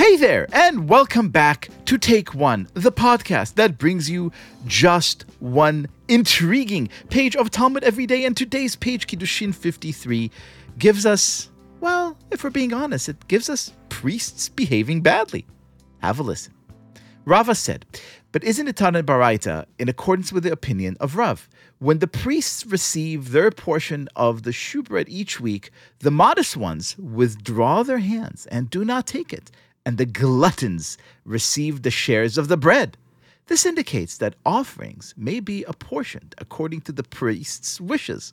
Hey there, and welcome back to Take One, the podcast that brings you just one intriguing page of Talmud every day. And today's page, Kiddushin 53, gives us, well, if we're being honest, it gives us priests behaving badly. Have a listen. Rava said, But isn't it in Baraita in accordance with the opinion of Rav? When the priests receive their portion of the shewbread each week, the modest ones withdraw their hands and do not take it and the gluttons received the shares of the bread. This indicates that offerings may be apportioned according to the priest's wishes.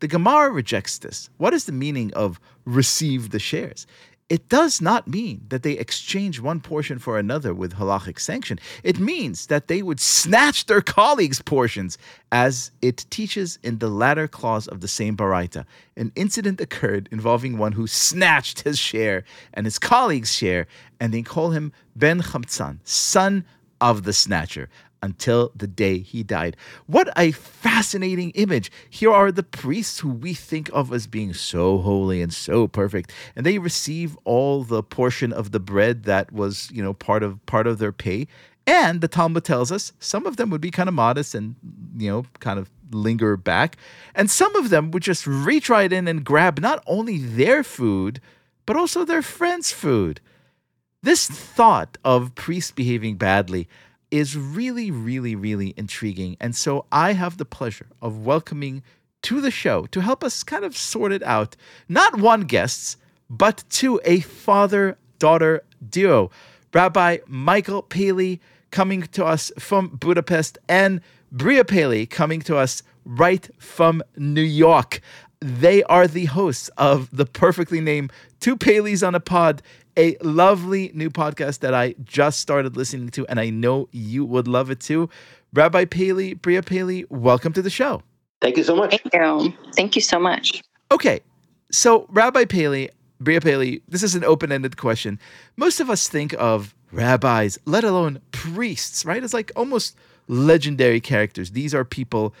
The Gemara rejects this. What is the meaning of receive the shares? It does not mean that they exchange one portion for another with halachic sanction. It means that they would snatch their colleagues' portions, as it teaches in the latter clause of the same baraita. An incident occurred involving one who snatched his share and his colleague's share, and they call him Ben Chamtzan, son of the snatcher until the day he died. What a fascinating image. Here are the priests who we think of as being so holy and so perfect, and they receive all the portion of the bread that was, you know, part of part of their pay. And the Talmud tells us some of them would be kind of modest and, you know, kind of linger back. And some of them would just reach right in and grab not only their food, but also their friends' food. This thought of priests behaving badly is really, really, really intriguing. And so I have the pleasure of welcoming to the show to help us kind of sort it out, not one guests, but two, a father daughter duo. Rabbi Michael Paley coming to us from Budapest and Briyah Paley coming to us right from New York. They are the hosts of the perfectly named Two Paleys on a Pod, a lovely new podcast that I just started listening to, and I know you would love it too. Rabbi Paley, Briyah Paley, welcome to the show. Thank you so much. Thank you. Thank you so much. Okay, so Rabbi Paley, Briyah Paley, this is an open ended question. Most of us think of rabbis, let alone priests, right? It's like almost legendary characters. These are people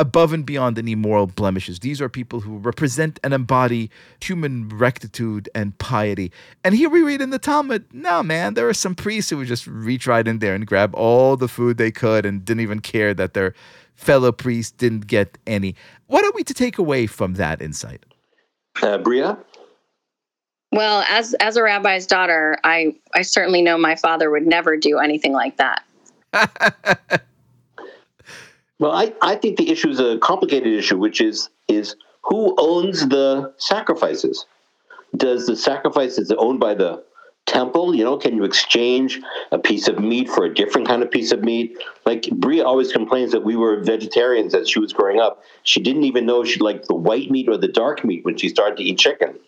above and beyond any moral blemishes. These are people who represent and embody human rectitude and piety. And here we read in the Talmud, no, man, there are some priests who would just reach right in there and grab all the food they could and didn't even care that their fellow priests didn't get any. What are we to take away from that insight? Uh, Briyah? Well, as as a rabbi's daughter, I I certainly know my father would never do anything like that. Well, I, I think the issue is a complicated issue, which is is who owns the sacrifices? Does the sacrifices owned by the temple? You know, can you exchange a piece of meat for a different kind of piece of meat? Like Briyah always complains that we were vegetarians as she was growing up. She didn't even know she liked the white meat or the dark meat when she started to eat chicken.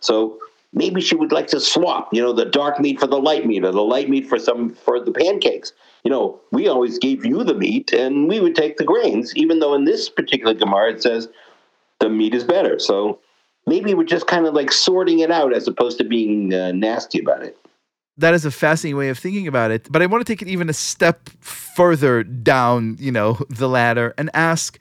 So maybe she would like to swap, you know, the dark meat for the light meat or the light meat for some for the pancakes you know, we always gave you the meat and we would take the grains, even though in this particular Gemara it says the meat is better. So maybe we're just kind of like sorting it out as opposed to being uh, nasty about it. That is a fascinating way of thinking about it. But I want to take it even a step further down, you know, the ladder and ask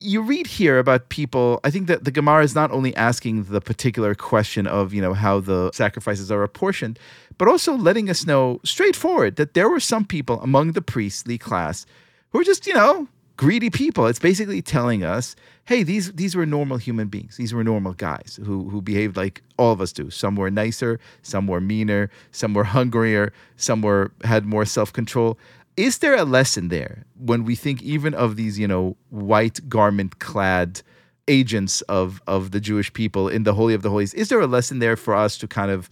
you read here about people. I think that the Gemara is not only asking the particular question of, you know, how the sacrifices are apportioned, but also letting us know straightforward that there were some people among the priestly class who were just, you know, greedy people. It's basically telling us, hey, these these were normal human beings. These were normal guys who who behaved like all of us do. Some were nicer, some were meaner, some were hungrier, some were had more self-control. Is there a lesson there when we think even of these, you know, white garment clad agents of of the Jewish people in the Holy of the Holies? Is there a lesson there for us to kind of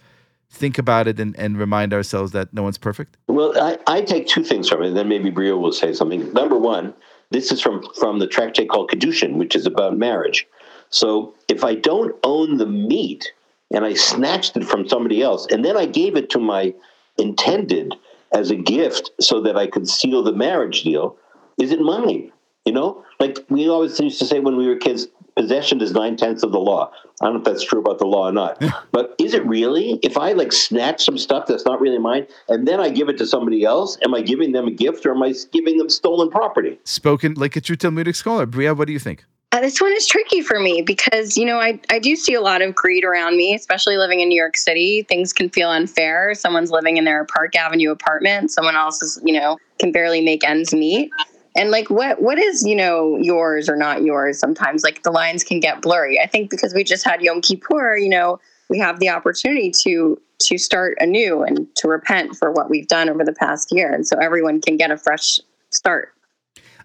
think about it and, and remind ourselves that no one's perfect? Well, I, I take two things from it, and then maybe Briyah will say something. Number one, this is from, from the tractate called Kiddushin, which is about marriage. So if I don't own the meat and I snatched it from somebody else, and then I gave it to my intended as a gift so that I could seal the marriage deal, is it mine? You know, like we always used to say when we were kids, possession is nine tenths of the law. I don't know if that's true about the law or not, but is it really? If I like snatch some stuff that's not really mine and then I give it to somebody else, am I giving them a gift or am I giving them stolen property? Spoken like a true Talmudic scholar. Briyah, what do you think? Uh, this one is tricky for me because, you know, I, I do see a lot of greed around me, especially living in New York City. Things can feel unfair. Someone's living in their Park Avenue apartment, someone else is, you know, can barely make ends meet. And like what what is, you know, yours or not yours? Sometimes like the lines can get blurry. I think because we just had Yom Kippur, you know, we have the opportunity to to start anew and to repent for what we've done over the past year. And so everyone can get a fresh start.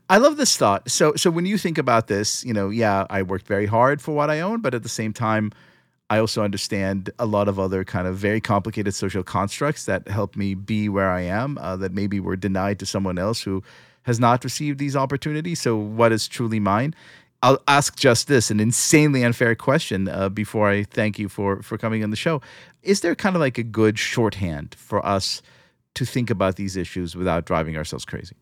I love this thought. So so when you think about this, you know, yeah, I worked very hard for what I own, but at the same time, I also understand a lot of other kind of very complicated social constructs that help me be where I am uh, that maybe were denied to someone else who has not received these opportunities. So what is truly mine? I'll ask just this an insanely unfair question uh, before I thank you for for coming on the show. Is there kind of like a good shorthand for us to think about these issues without driving ourselves crazy?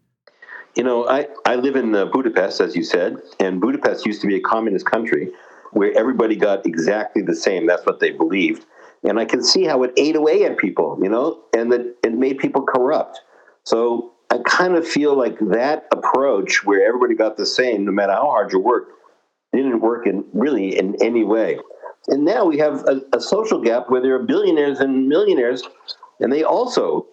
You know, I, I live in uh, Budapest, as you said, and Budapest used to be a communist country where everybody got exactly the same. That's what they believed. And I can see how it ate away at people, you know, and that it made people corrupt. So I kind of feel like that approach where everybody got the same, no matter how hard you worked, didn't work in really in any way. And now we have a, a social gap where there are billionaires and millionaires, and they also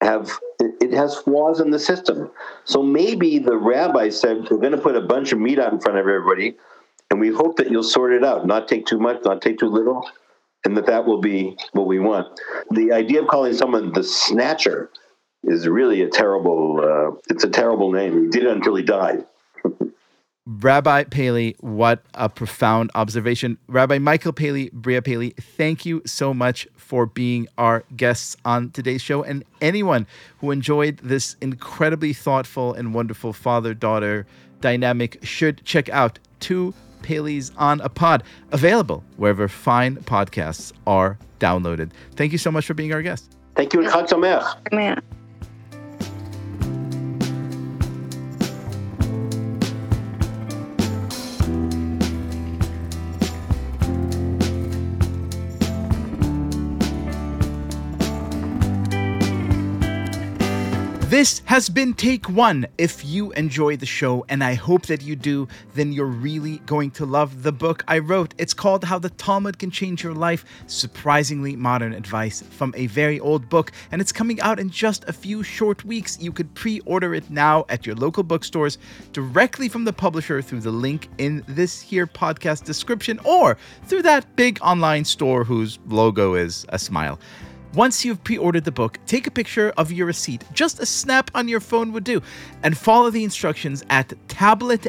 have it has flaws in the system. So maybe the rabbi said we're going to put a bunch of meat out in front of everybody, and we hope that you'll sort it out, not take too much, not take too little, and that that will be what we want. The idea of calling someone the snatcher is really a terrible. Uh, it's a terrible name. He did it until he died. Rabbi Paley, what a profound observation. Rabbi Michael Paley, Briyah Paley, thank you so much for being our guests on today's show. And anyone who enjoyed this incredibly thoughtful and wonderful father daughter dynamic should check out two Paleys on a Pod, available wherever fine podcasts are downloaded. Thank you so much for being our guest. Thank you, This has been Take One. If you enjoy the show, and I hope that you do, then you're really going to love the book I wrote. It's called How the Talmud Can Change Your Life Surprisingly Modern Advice from a Very Old Book, and it's coming out in just a few short weeks. You could pre order it now at your local bookstores directly from the publisher through the link in this here podcast description or through that big online store whose logo is a smile. Once you've pre ordered the book, take a picture of your receipt, just a snap on your phone would do, and follow the instructions at tabletm.ag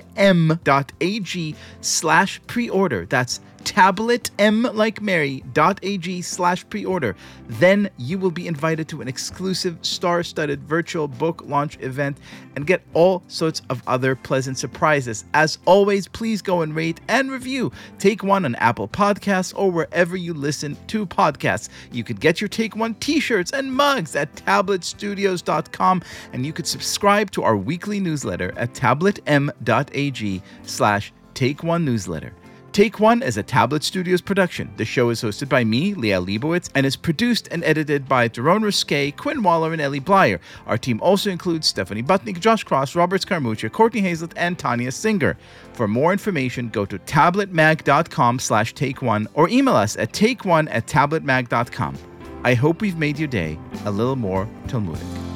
slash pre order. That's tablet m like mary.ag slash pre-order then you will be invited to an exclusive star-studded virtual book launch event and get all sorts of other pleasant surprises. As always please go and rate and review. Take one on apple podcasts or wherever you listen to podcasts. You could get your take one t-shirts and mugs at tabletstudios.com and you could subscribe to our weekly newsletter at tabletm.ag slash take one newsletter Take One is a Tablet Studios production. The show is hosted by me, Liel Leibovitz, and is produced and edited by Darone Ruskay, Quinn Waller, and Elie Bleier. Our team also includes Stephanie Butnick, Josh Kross, Robert Scaramuccia, Courtney Hazlett, and Tanya Singer. For more information, go to tabletmag.com slash take one or email us at take one at tabletmag.com. I hope we've made your day a little more Talmudic.